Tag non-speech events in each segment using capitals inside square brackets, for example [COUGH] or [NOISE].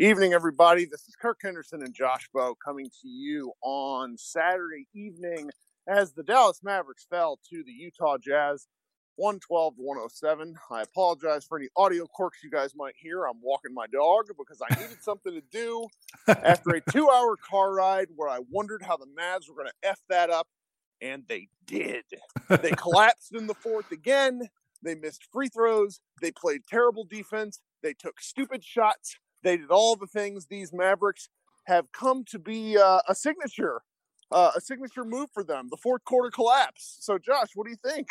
Evening, everybody. This is Kirk Henderson and Josh Bowe coming to you on Saturday evening as the Dallas Mavericks fell to the Utah Jazz 112 to 107. I apologize for any audio quirks you guys might hear. I'm walking my dog because I needed something to do after a [LAUGHS] two hour car ride where I wondered how the Mavs were going to F that up, and they did. They [LAUGHS] collapsed in the fourth again. They missed free throws. They played terrible defense. They took stupid shots they did all the things these Mavericks have come to be uh, a signature, uh, a signature move for them. The fourth quarter collapse. So, Josh, what do you think?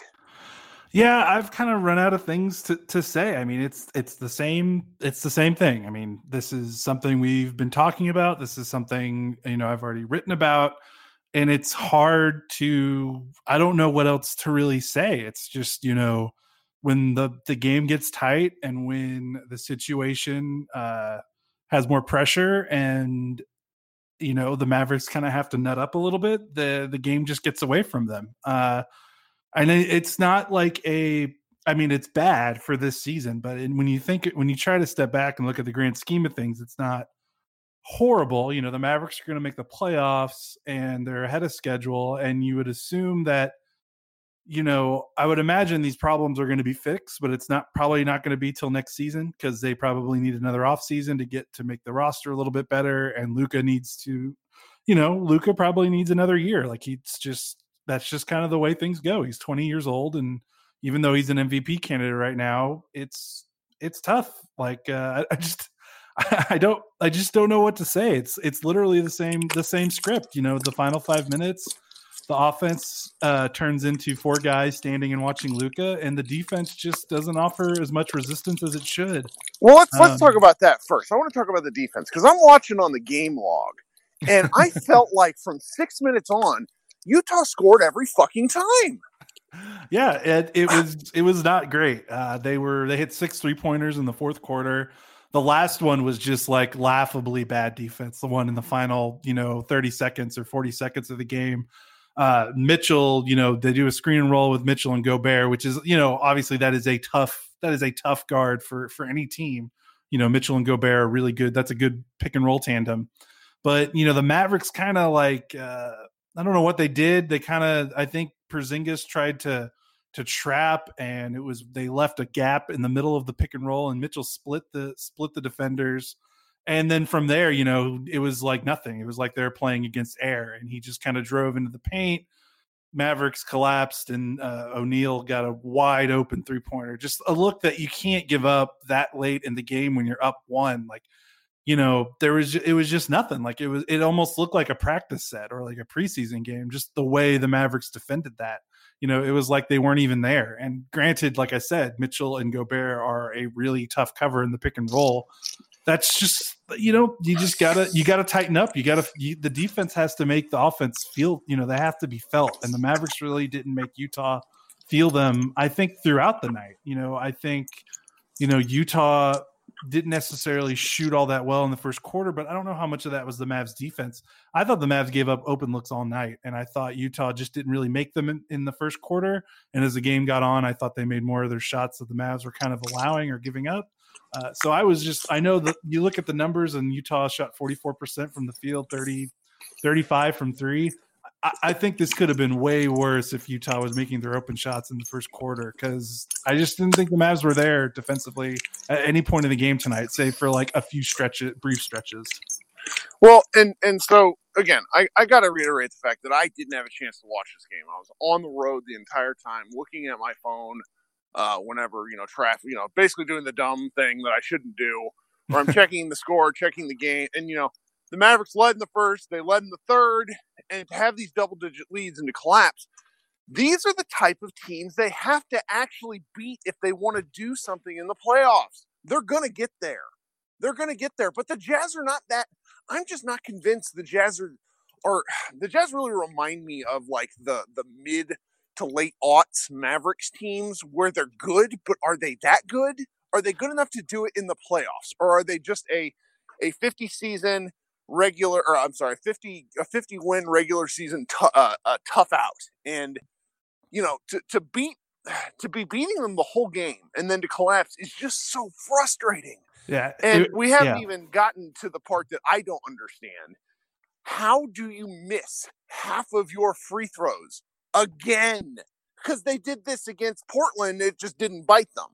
Yeah, I've kind of run out of things to, to say. I mean, it's it's the same it's the same thing. I mean, this is something we've been talking about. This is something, you know, I've already written about and it's hard to I don't know what else to really say. It's just, you know, when the the game gets tight and when the situation uh, has more pressure and you know the Mavericks kind of have to nut up a little bit, the the game just gets away from them. Uh, and it's not like a I mean, it's bad for this season, but when you think when you try to step back and look at the grand scheme of things, it's not horrible. You know, the Mavericks are going to make the playoffs and they're ahead of schedule, and you would assume that you know, I would imagine these problems are going to be fixed, but it's not probably not going to be till next season because they probably need another off season to get to make the roster a little bit better. And Luka needs to, you know, Luka probably needs another year. Like he's just that's just kind of the way things go. He's 20 years old, and even though he's an MVP candidate right now, it's it's tough. Like uh, [LAUGHS] I just I don't I just don't know what to say. It's it's literally the same the same script. You know, the final five minutes the offense uh, turns into four guys standing and watching Luka, and the defense just doesn't offer as much resistance as it should. Well, let's let's talk um, about that first. I want to talk about the defense because I'm watching on the game log, and I [LAUGHS] felt like from six minutes on, Utah scored every fucking time. Yeah, it, it was it was not great. Uh, they were they hit six three pointers in the fourth quarter. The last one was just like laughably bad defense. The one in the final, you know, 30 seconds or 40 seconds of the game uh, Mitchell, you know, they do a screen and roll with Mitchell and Gobert, which is, you know, obviously that is a tough that is a tough guard for for any team. You know, Mitchell and Gobert are really good. That's a good pick and roll tandem. But you know, the Mavericks kind of like uh, I don't know what they did. They kind of I think Porzingis tried to to trap, and it was they left a gap in the middle of the pick and roll, and Mitchell split the split the defenders and then from there, you know, it was like nothing. It was like they're playing against air, and he just kind of drove into the paint. Mavericks collapsed, and uh, O'Neale got a wide open three pointer. Just a look that you can't give up that late in the game when you're up one. Like, you know, there was it was just nothing. Like it was, it almost looked like a practice set or like a preseason game. Just the way the Mavericks defended that. You know, it was like they weren't even there. And granted, like I said, Mitchell and Gobert are a really tough cover in the pick and roll that's just you know you just gotta you gotta tighten up. You gotta you, the defense has to make the offense feel you know they have to be felt. And the mavericks really didn't make utah feel them i think throughout the night. You know i think you know utah didn't necessarily shoot all that well in the first quarter but i don't know how much of that was the mavs defense. I thought the mavs gave up open looks all night and i thought utah just didn't really make them in, in the first quarter. And as the game got on i thought they made more of their shots that the mavs were kind of allowing or giving up uh, so I was just, I know that you look at the numbers and Utah shot 44% from the field, 30, 35 from three. I, I think this could have been way worse if Utah was making their open shots in the first quarter because I just didn't think the Mavs were there defensively at any point in the game tonight, save for like a few stretches, brief stretches. Well, and and so again, I, I got to reiterate the fact that I didn't have a chance to watch this game. I was on the road the entire time, looking at my phone uh, whenever you know traffic, you know, basically doing the dumb thing that I shouldn't do, or I'm [LAUGHS] checking the score, checking the game, and you know, the Mavericks led in the first, they led in the third, and to have these double-digit leads and to collapse, these are the type of teams they have to actually beat if they want to do something in the playoffs. They're gonna get there. They're gonna get there, but the Jazz are not that. I'm just not convinced the Jazz are, or [SIGHS] the Jazz really remind me of like the the mid to late aughts Mavericks teams where they're good, but are they that good? Are they good enough to do it in the playoffs, or are they just a a 50 season regular, or I'm sorry, 50 a 50 win regular season t- uh, uh, tough out? And you know, to to beat [SIGHS] to be beating them the whole game and then to collapse is just so frustrating Yeah, And it- we haven't yeah. even gotten to the part that I don't understand. How do you miss half of your free throws again? Because they did this against Portland, it just didn't bite them.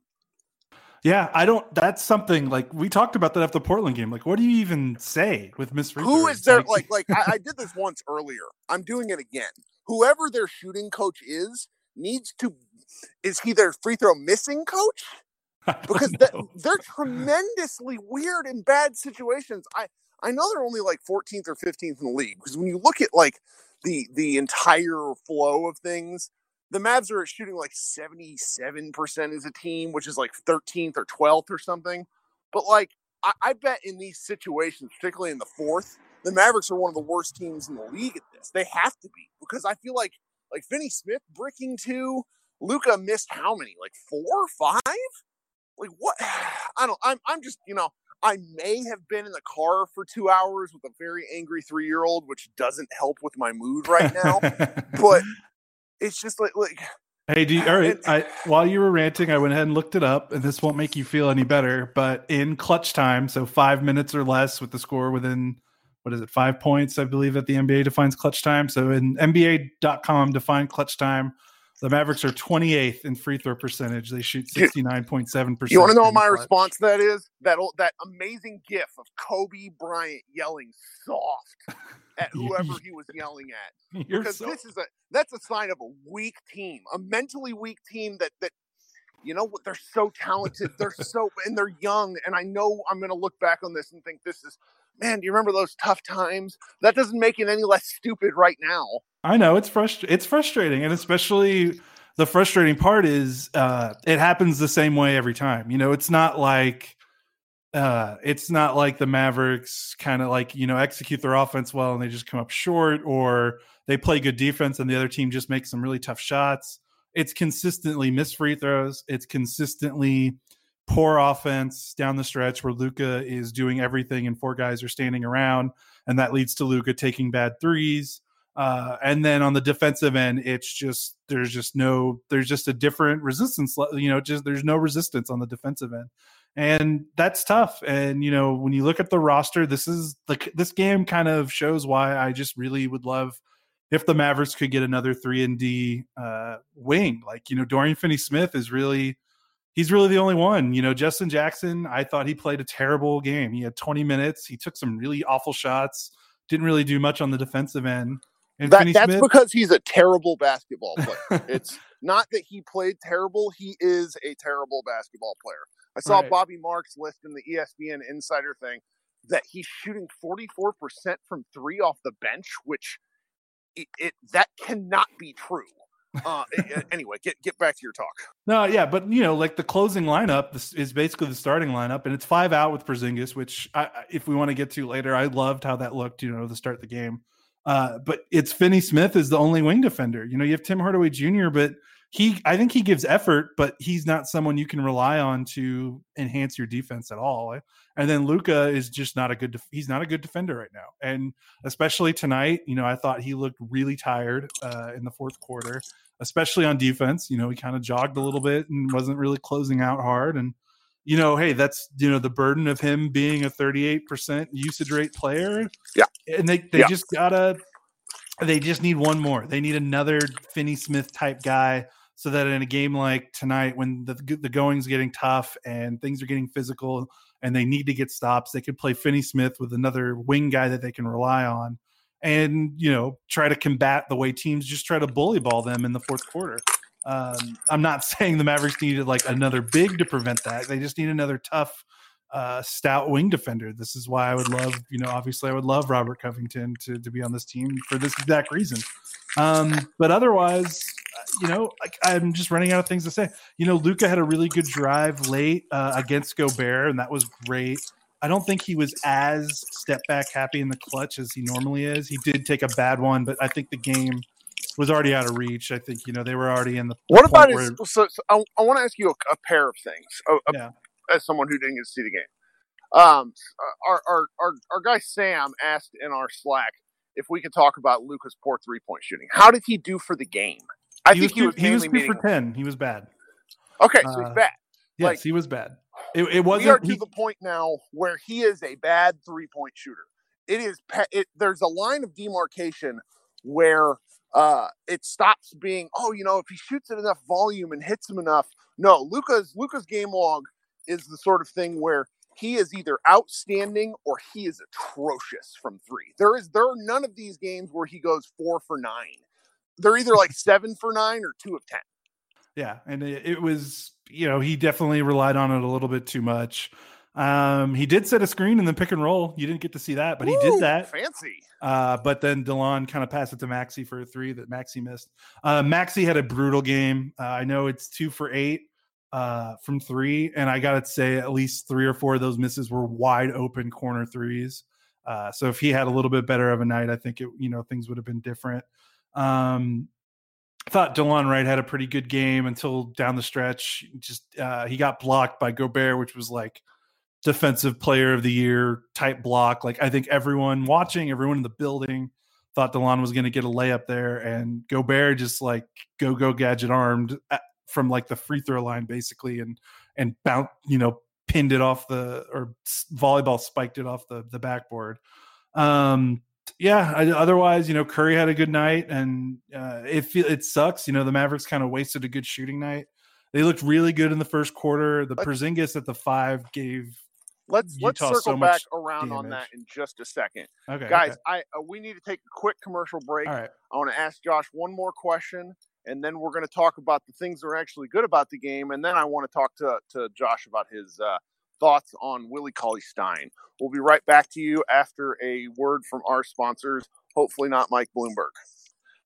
Yeah, I don't. That's something like we talked about that after the Portland game. Like, what do you even say with Miss Who is there? Like, like I, I did this [LAUGHS] once earlier. I'm doing it again. Whoever their shooting coach is needs to. Is he their free throw missing coach? [LAUGHS] Because that, they're tremendously weird in bad situations. I I know they're only like 14th or 15th in the league because when you look at like the the entire flow of things, the Mavs are shooting like 77% as a team, which is like 13th or 12th or something. But like I, I bet in these situations, particularly in the fourth, the Mavericks are one of the worst teams in the league at this. They have to be because I feel like like Finney Smith bricking two, Luka missed how many? Like four, or five? Like what? [SIGHS] I don't. I'm. I'm just. You know. I may have been in the car for two hours with a very angry three year old, which doesn't help with my mood right now. but [LAUGHS] it's just like like Hey, do you, all right. I, while you were ranting, I went ahead and looked it up, and this won't make you feel any better. But in clutch time, so five minutes or less with the score within what is it, five points, I believe that the NBA defines clutch time. So in NBA.com define clutch time, the Mavericks are 28th in free throw percentage. They shoot 69.7%. you want to know what my clutch. response to that is? That old, that amazing gif of Kobe Bryant yelling soft [LAUGHS] at whoever he was yelling at. You're because so- this is a that's a sign of a weak team, a mentally weak team that that you know what they're so talented, they're [LAUGHS] so and they're young, and I know I'm gonna look back on this and think this is man. Do you remember those tough times? That doesn't make it any less stupid right now. I know it's frust- it's frustrating, and especially the frustrating part is uh, it happens the same way every time. You know, it's not like uh, it's not like the Mavericks kind of like you know execute their offense well and they just come up short, or they play good defense and the other team just makes some really tough shots. It's consistently missed free throws. It's consistently poor offense down the stretch where Luka is doing everything and four guys are standing around, and that leads to Luka taking bad threes. Uh, and then on the defensive end, it's just there's just no there's just a different resistance. You know, just there's no resistance on the defensive end, and that's tough. And you know, when you look at the roster, this is the this game kind of shows why I just really would love if the Mavericks could get another three and D uh, wing. Like you know, Dorian Finney-Smith is really he's really the only one. You know, Justin Jackson, I thought he played a terrible game. He had 20 minutes. He took some really awful shots. Didn't really do much on the defensive end. And That, that's Smith, because he's a terrible basketball player. [LAUGHS] it's not that he played terrible; he is a terrible basketball player. I saw Right. Bobby Marks list in the ESPN Insider thing that he's shooting 44% from three off the bench, which it, it that cannot be true. Uh, anyway, get get back to your talk. No, yeah, but you know, like the closing lineup is- basically the starting lineup, and it's five out with Porzingis, which I- if we want to get to later, I loved how that looked. You know, to start the game, uh, but it's Finney Smith is the only wing defender. You know, you have Tim Hardaway Jr., but he, I think he gives effort, but he's not someone you can rely on to enhance your defense at all. And then Luka is just not a good. Def- he's not a good defender right now, and especially tonight. You know, I thought he looked really tired uh, in the fourth quarter especially on defense. You know, he kind of jogged a little bit and wasn't really closing out hard. And, you know, hey, that's, you know, the burden of him being a 38% usage rate player. Yeah. And they, they Yeah. just gotta, they just need one more. They need another Finney Smith type guy so that in a game like tonight, when the, the going's getting tough and things are getting physical and they need to get stops, they could play Finney Smith with another wing guy that they can rely on and you know try to combat the way teams just try to bully ball them in the fourth quarter. Um, I'm not [LAUGHS] saying the Mavericks needed like another big to prevent that. They just need another tough, uh, stout wing defender. This is why I would love, you know, obviously I would love Robert Covington to to be on this team for this exact reason. Um, but otherwise, uh, you know, like, I'm just running out of things to say. You know, Luka had a really good drive late uh, against Gobert, and that was great. I don't think he was as step back happy in the clutch as he normally is. He did take a bad one, but I think the game was already out of reach. I think you know they were already in the. What about his? where- So, so I, I want to ask you a, a pair of things. a- a- Yeah. As someone who didn't get to see the game, um, our, our our our guy Sam asked in our Slack if we could talk about Luka's poor three point shooting. How did he do for the game? I he think was he was he was two for ten. He was bad. Okay, so he's uh, bad. Yes, Like- he was bad. It, it wasn't. We are to he- the point now where he is a bad three point shooter. It is. It, there's a line of demarcation where uh, it stops being. Oh, you know, if he shoots at enough volume and hits him enough. No, Luka's Luka's game log is the sort of thing where he is either outstanding or he is atrocious from three. There is there are none of these games where he goes four for nine. They're either like [LAUGHS] seven for nine or two of ten. Yeah, and it, it was you know he definitely relied on it a little bit too much. Um, he did set a screen in the pick and roll. You didn't get to see that, but he did that. fancy. Uh, but then Delon kind of passed it to Maxi for a three that Maxi missed. Uh, Maxi had a brutal game. Uh, I know it's two for eight uh, from three, and I got to say at least three or four of those misses were wide open corner threes. Uh, so if he had a little bit better of a night, I think it you know things would have been different. Um, thought Delon Wright had a pretty good game until down the stretch. Just uh, he got blocked by Gobert, which was like defensive player of the year type block. Like I think everyone watching, everyone in the building thought Delon was going to get a layup there, and Gobert just like go go gadget armed from like the free throw line basically, and and bounce you know pinned it off the or volleyball spiked it off the the backboard. Um, yeah. I, otherwise, you know, Curry had a good night, and uh, it feel it sucks. You know, the Mavericks kind of wasted a good shooting night. They looked really good in the first quarter. The Porzingis at the five gave Let's let's circle so back around on that in just a second, okay, guys. okay. I uh, we need to take a quick commercial break. Right. I want to ask Josh one more question, and then we're going to talk about the things that are actually good about the game, and then I want to talk to to Josh about his uh, thoughts on Willie Cauley Stein. We'll be right back to you after a word from our sponsors. Hopefully, not Mike Bloomberg.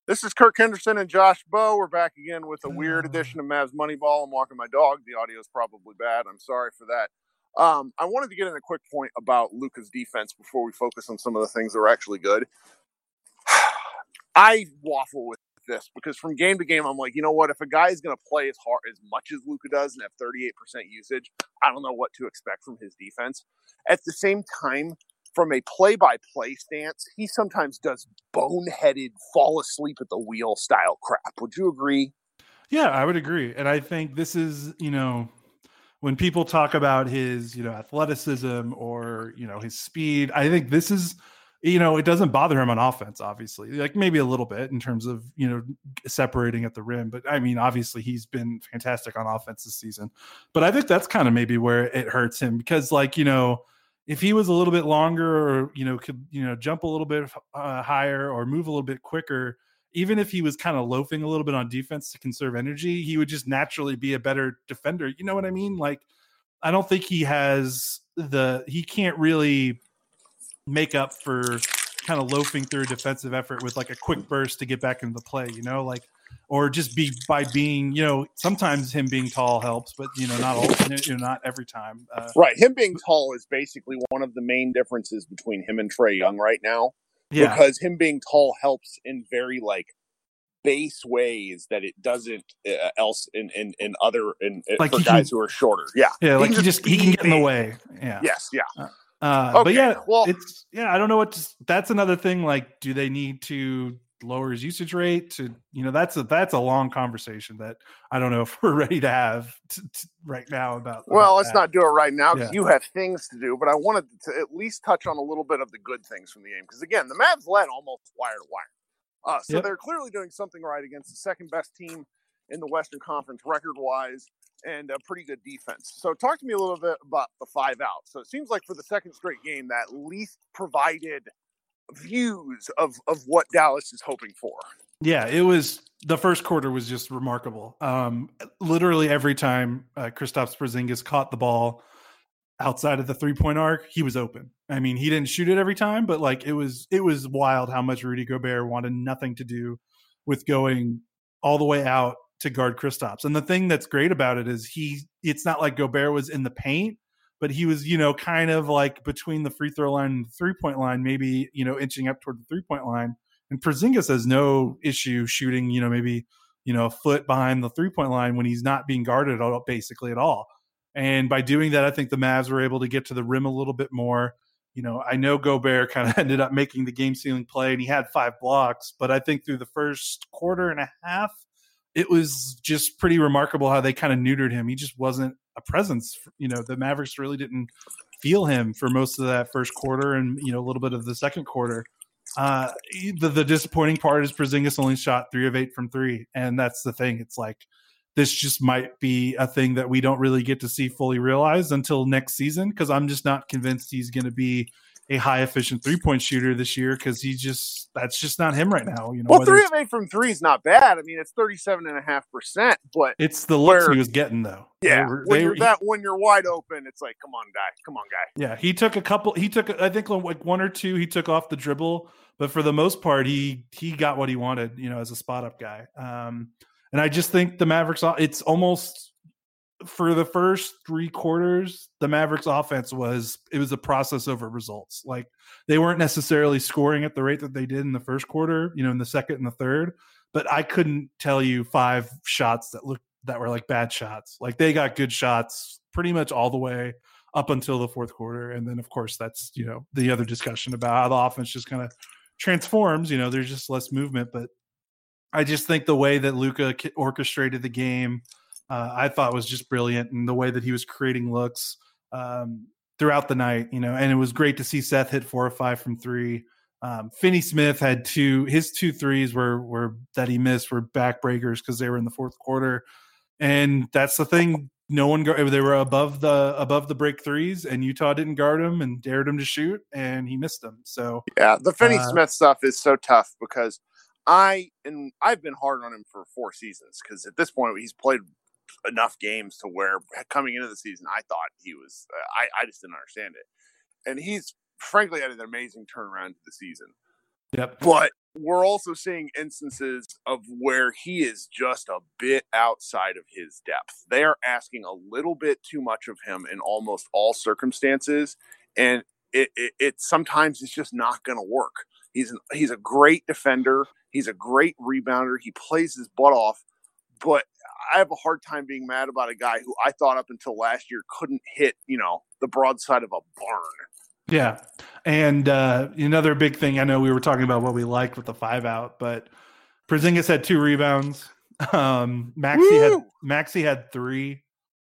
This is Kirk Henderson and Josh Bowe. We're back again with a weird edition of Mavs Moneyball. I'm walking my dog. The audio is probably bad. I'm sorry for that. Um, I wanted to get in a quick point about Luka's defense before we focus on some of the things that are actually good. [SIGHS] I waffle with this because from game to game, I'm like, you know what? If a guy is going to play as hard as much as Luka does and have 38% usage, I don't know what to expect from his defense. At the same time, from a play-by-play stance, he sometimes does boneheaded, fall asleep at the wheel style crap. Would you agree? Yeah, I would agree. And I think this is, you know, when people talk about his, you know, athleticism or, you know, his speed, I think this is, you know, it doesn't bother him on offense, obviously. Like maybe a little bit in terms of, you know, separating at the rim. But I mean, obviously he's been fantastic on offense this season. But I think that's kind of maybe where it hurts him because, like, you know, if he was a little bit longer or, you know, could, you know, jump a little bit uh, higher or move a little bit quicker, even if he was kind of loafing a little bit on defense to conserve energy, he would just naturally be a better defender. You know what I mean? Like, I don't think he has the, he can't really make up for kind of loafing through a defensive effort with like a quick burst to get back into the play, you know, like, or just be by being, you know, sometimes him being tall helps, but you know, not all, you know, not every time. Uh, Right. Him being tall is basically one of the main differences between him and Trae Young right now. yeah. because him being tall helps in very like base ways that it doesn't uh, else in in, in other in, in Like for guys can- who are shorter. Yeah. yeah. Like he can just, he can get in the way. Yeah. Yes. Yeah. Uh, Okay, but yeah, well- it's yeah. I don't know what. To, that's another thing. Like, do they need to lower his usage rate? To you know, that's a that's a long conversation that I don't know [LAUGHS] if we're ready to have t- t- right now about. Well, about let's that. not do it right now because Yeah. you have things to do. But I wanted to at least touch on a little bit of the good things from the game because again, the Mavs led almost wire to wire. Uh, so Yep. they're clearly doing something right against the second best team in the Western Conference record wise and a pretty good defense. So talk to me a little bit about the five out. So it seems like for the second straight game, that least provided views of of what Dallas is hoping for. Yeah, it was the first quarter was just remarkable. Um, literally every time uh, Kristaps Porzingis caught the ball outside of the three point arc, he was open. I mean, he didn't shoot it every time, but like it was it was wild how much Rudy Gobert wanted nothing to do with going all the way out to guard Kristaps. And the thing that's great about it is he it's not like Gobert was in the paint, but he was, you know, kind of like between the free throw line and the three point line, maybe, you know, inching up toward the three point line. And Porzingis has no issue shooting, you know, maybe, you know, a foot behind the three point line when he's not being guarded all, basically at all. And by doing that, I think the Mavs were able to get to the rim a little bit more. You know, I know Gobert [LAUGHS] kind of ended up making the game sealing play and he had five blocks, but I think through the first quarter and a half, it was just pretty remarkable how they kind of neutered him. He just wasn't a presence. You know, the Mavericks really didn't feel him for most of that first quarter and you know a little bit of the second quarter. Uh, the, the disappointing part is Porzingis only shot three of eight from three, and that's the thing. It's like this just might be a thing that we don't really get to see fully realized until next season because I'm just not convinced he's going to be a high efficient three point shooter this year because he just that's just not him right now. You know, well, three of eight from three is not bad. I mean, it's thirty seven and a half percent, but it's the looks where, he was getting though. Yeah, they were, when they, you're that when you're wide open, it's like, come on, guy, come on, guy. Yeah, he took a couple. He took, I think, like one or two. He took off the dribble, but for the most part, he he got what he wanted. You know, as a spot up guy. Um, and I just think the Mavericks. It's almost for the first three quarters, the Mavericks offense was it was a process over results. Like they weren't necessarily scoring at the rate that they did in the first quarter, you know, in the second and the third. But I couldn't tell you five shots that looked that were like bad shots. Like they got good shots pretty much all the way up until the fourth quarter. And then of course that's, you know, the other discussion about how the offense just kind of transforms, you know, there's just less movement. But I just think the way that Luka orchestrated the game uh, I thought was just brilliant, and the way that he was creating looks um, throughout the night, you know, and it was great to see Seth hit four or five from three. Um, Finney Smith had two, his two threes were were that he missed were backbreakers because they were in the fourth quarter, and that's the thing. No one they were above the above the break threes, and Utah didn't guard him and dared him to shoot, and he missed them. So yeah, the Finney uh, Smith stuff is so tough because I and I've been hard on him for four seasons because at this point he's played enough games to where coming into the season, I thought he was. Uh, I I just didn't understand it, and he's frankly had an amazing turnaround to the season. Yep. But we're also seeing instances of where he is just a bit outside of his depth. They are asking a little bit too much of him in almost all circumstances, and it, it, it sometimes it's just not going to work. He's an, he's a great defender. He's a great rebounder. He plays his butt off, but I have a hard time being mad about a guy who I thought up until last year couldn't hit, you know, the broadside of a barn. Yeah. And uh, another big thing, I know we were talking about what we liked with the five out, but Porzingis had two rebounds. Um, Woo! had Maxi had three.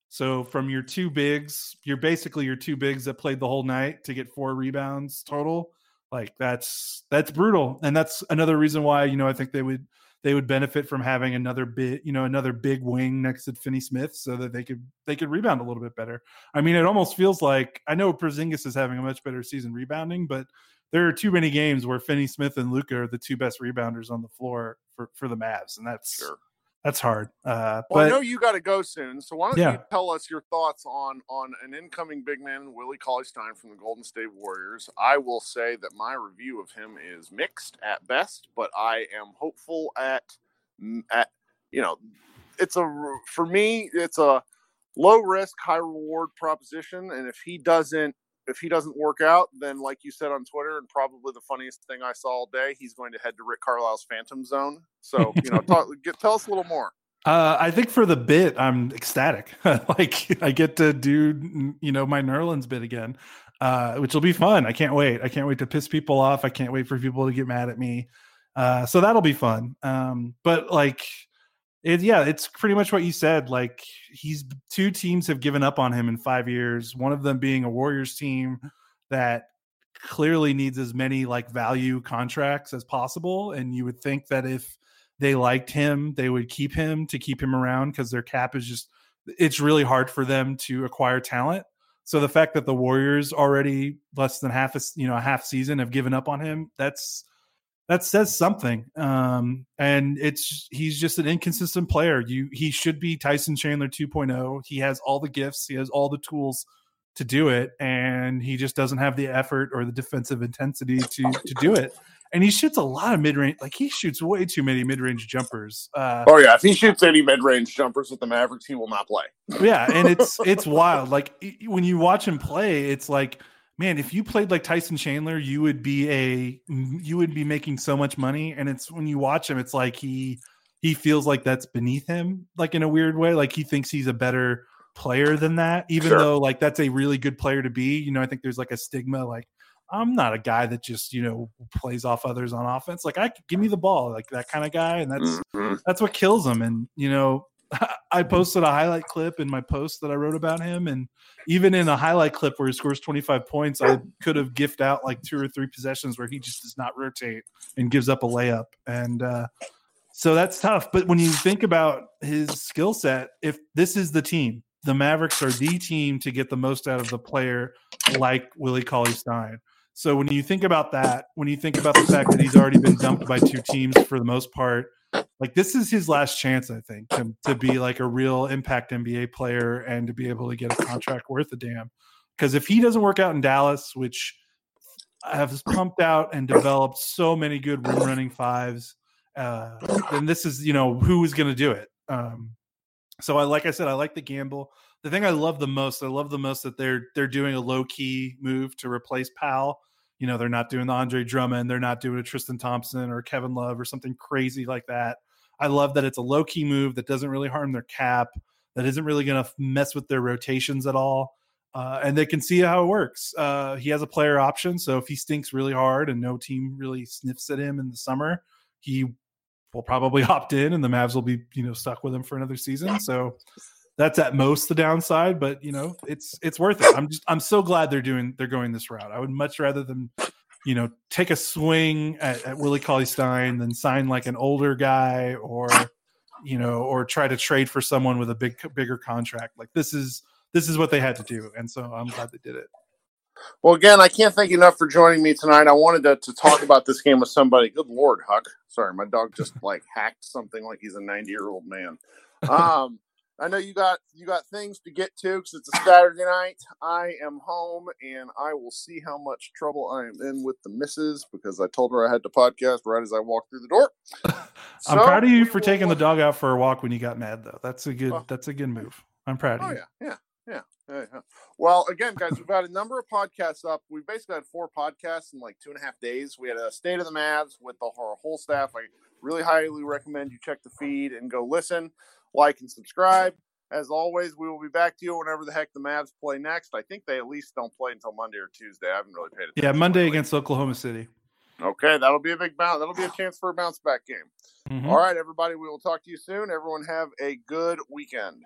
So from your two bigs, you're basically your two bigs that played the whole night to get four rebounds total. Like that's that's brutal, and that's another reason why you know I think they would they would benefit from having another bit, you know, another big wing next to Finney Smith so that they could they could rebound a little bit better. I mean, it almost feels like I know Porzingis is having a much better season rebounding, but there are too many games where Finney Smith and Luka are the two best rebounders on the floor for, for the Mavs, and that's sure that's hard. Uh, well, but, I know you got to go soon, so why don't yeah. you tell us your thoughts on on an incoming big man, Willie Cauley Stein from the Golden State Warriors? I will say that my review of him is mixed at best, but I am hopeful at at you know, it's a for me it's a low risk, high reward proposition, and if he doesn't if he doesn't work out, then like you said on Twitter, and probably the funniest thing I saw all day, he's going to head to Rick Carlisle's Phantom Zone. So you know, [LAUGHS] talk, get, tell us a little more. Uh, I think for the bit, I'm ecstatic. [LAUGHS] like I get to do you know my Nerlens bit again, uh, which will be fun. I can't wait. I can't wait to piss people off. I can't wait for people to get mad at me. Uh, so that'll be fun. Um, but like it, yeah, it's pretty much what you said. Like he's two teams have given up on him in five years. One of them being a Warriors team that clearly needs as many like value contracts as possible. And you would think that if they liked him, they would keep him to keep him around because their cap is just it's really hard for them to acquire talent. So the fact that the Warriors already less than half a you know a half season have given up on him, that's that says something. Um, and it's he's just an inconsistent player. You he should be Tyson Chandler 2.0. He has all the gifts, he has all the tools to do it, and he just doesn't have the effort or the defensive intensity to to do it. And he shoots a lot of mid range. Like he shoots way too many mid range jumpers. Uh, oh yeah, if he shoots any mid range jumpers with the Mavericks, he will not play. yeah, and it's [LAUGHS] it's wild. Like when you watch him play, it's like man, if you played like Tyson Chandler, you would be a you would be making so much money. And it's when you watch him, it's like he he feels like that's beneath him, like in a weird way. Like he thinks he's a better player than that, even sure. though like that's a really good player to be. You know, I think there's like a stigma like I'm not a guy that just you know plays off others on offense. Like I give me the ball, like that kind of guy, and that's mm-hmm. that's what kills him. And you know, [LAUGHS] I posted a highlight clip in my post that I wrote about him, and even in a highlight clip where he scores 25 points, I could have gift out like two or three possessions where he just does not rotate and gives up a layup, and uh, so that's tough. But when you think about his skill set, if this is the team, the Mavericks are the team to get the most out of the player like Willie Cauley Stein. So when you think about that, when you think about the fact that he's already been dumped by two teams for the most part, like this is his last chance, I think, to, to be like a real impact NBA player and to be able to get a contract worth a damn. Because if he doesn't work out in Dallas, which has pumped out and developed so many good rim running fives, uh, then this is you know who is going to do it. Um, so I like I said, I like the gamble. The thing I love the most, I love the most that they're they're doing a low key move to replace Powell. You know, they're not doing the Andre Drummond, they're not doing a Tristan Thompson or Kevin Love or something crazy like that. I love that it's a low key move that doesn't really harm their cap, that isn't really going to mess with their rotations at all. Uh, and they can see how it works. Uh, he has a player option, so if he stinks really hard and no team really sniffs at him in the summer, he will probably [LAUGHS] opt in, and the Mavs will be you know stuck with him for another season. So that's at most the downside, but you know it's it's worth it. I'm just I'm so glad they're doing they're going this route. I would much rather than you know take a swing at, at Willie Cauley Stein than sign like an older guy or you know or try to trade for someone with a big bigger contract. Like this is this is what they had to do, and so I'm glad they did it. Well, again, I can't thank you enough for joining me tonight. I wanted to, to talk about this game with somebody. Good Lord, Huck. Sorry, my dog just like hacked something like he's a 90 year old man. Um, I know you got you got things to get to because it's a Saturday night. I am home and I will see how much trouble I am in with the missus because I told her I had to podcast right as I walked through the door. [LAUGHS] I'm so, proud of you for taking the dog out for a walk when you got mad, though. That's a good. Uh, that's a good move. I'm proud of oh, you. Yeah, yeah. Yeah. yeah. Well, again, guys, we've had a number of podcasts up. We basically had four podcasts in like two and a half days. We had a State of the Mavs with the whole staff. I really highly recommend you check the feed and go listen, like, and subscribe. As always, we will be back to you whenever the heck the Mavs play next. I think they at least don't play until Monday or Tuesday. I haven't really paid attention. Yeah, Monday against Oklahoma City. Okay, that'll be a big bounce. That'll be a chance for a bounce back game. Mm-hmm. All right, everybody, we will talk to you soon. Everyone have a good weekend.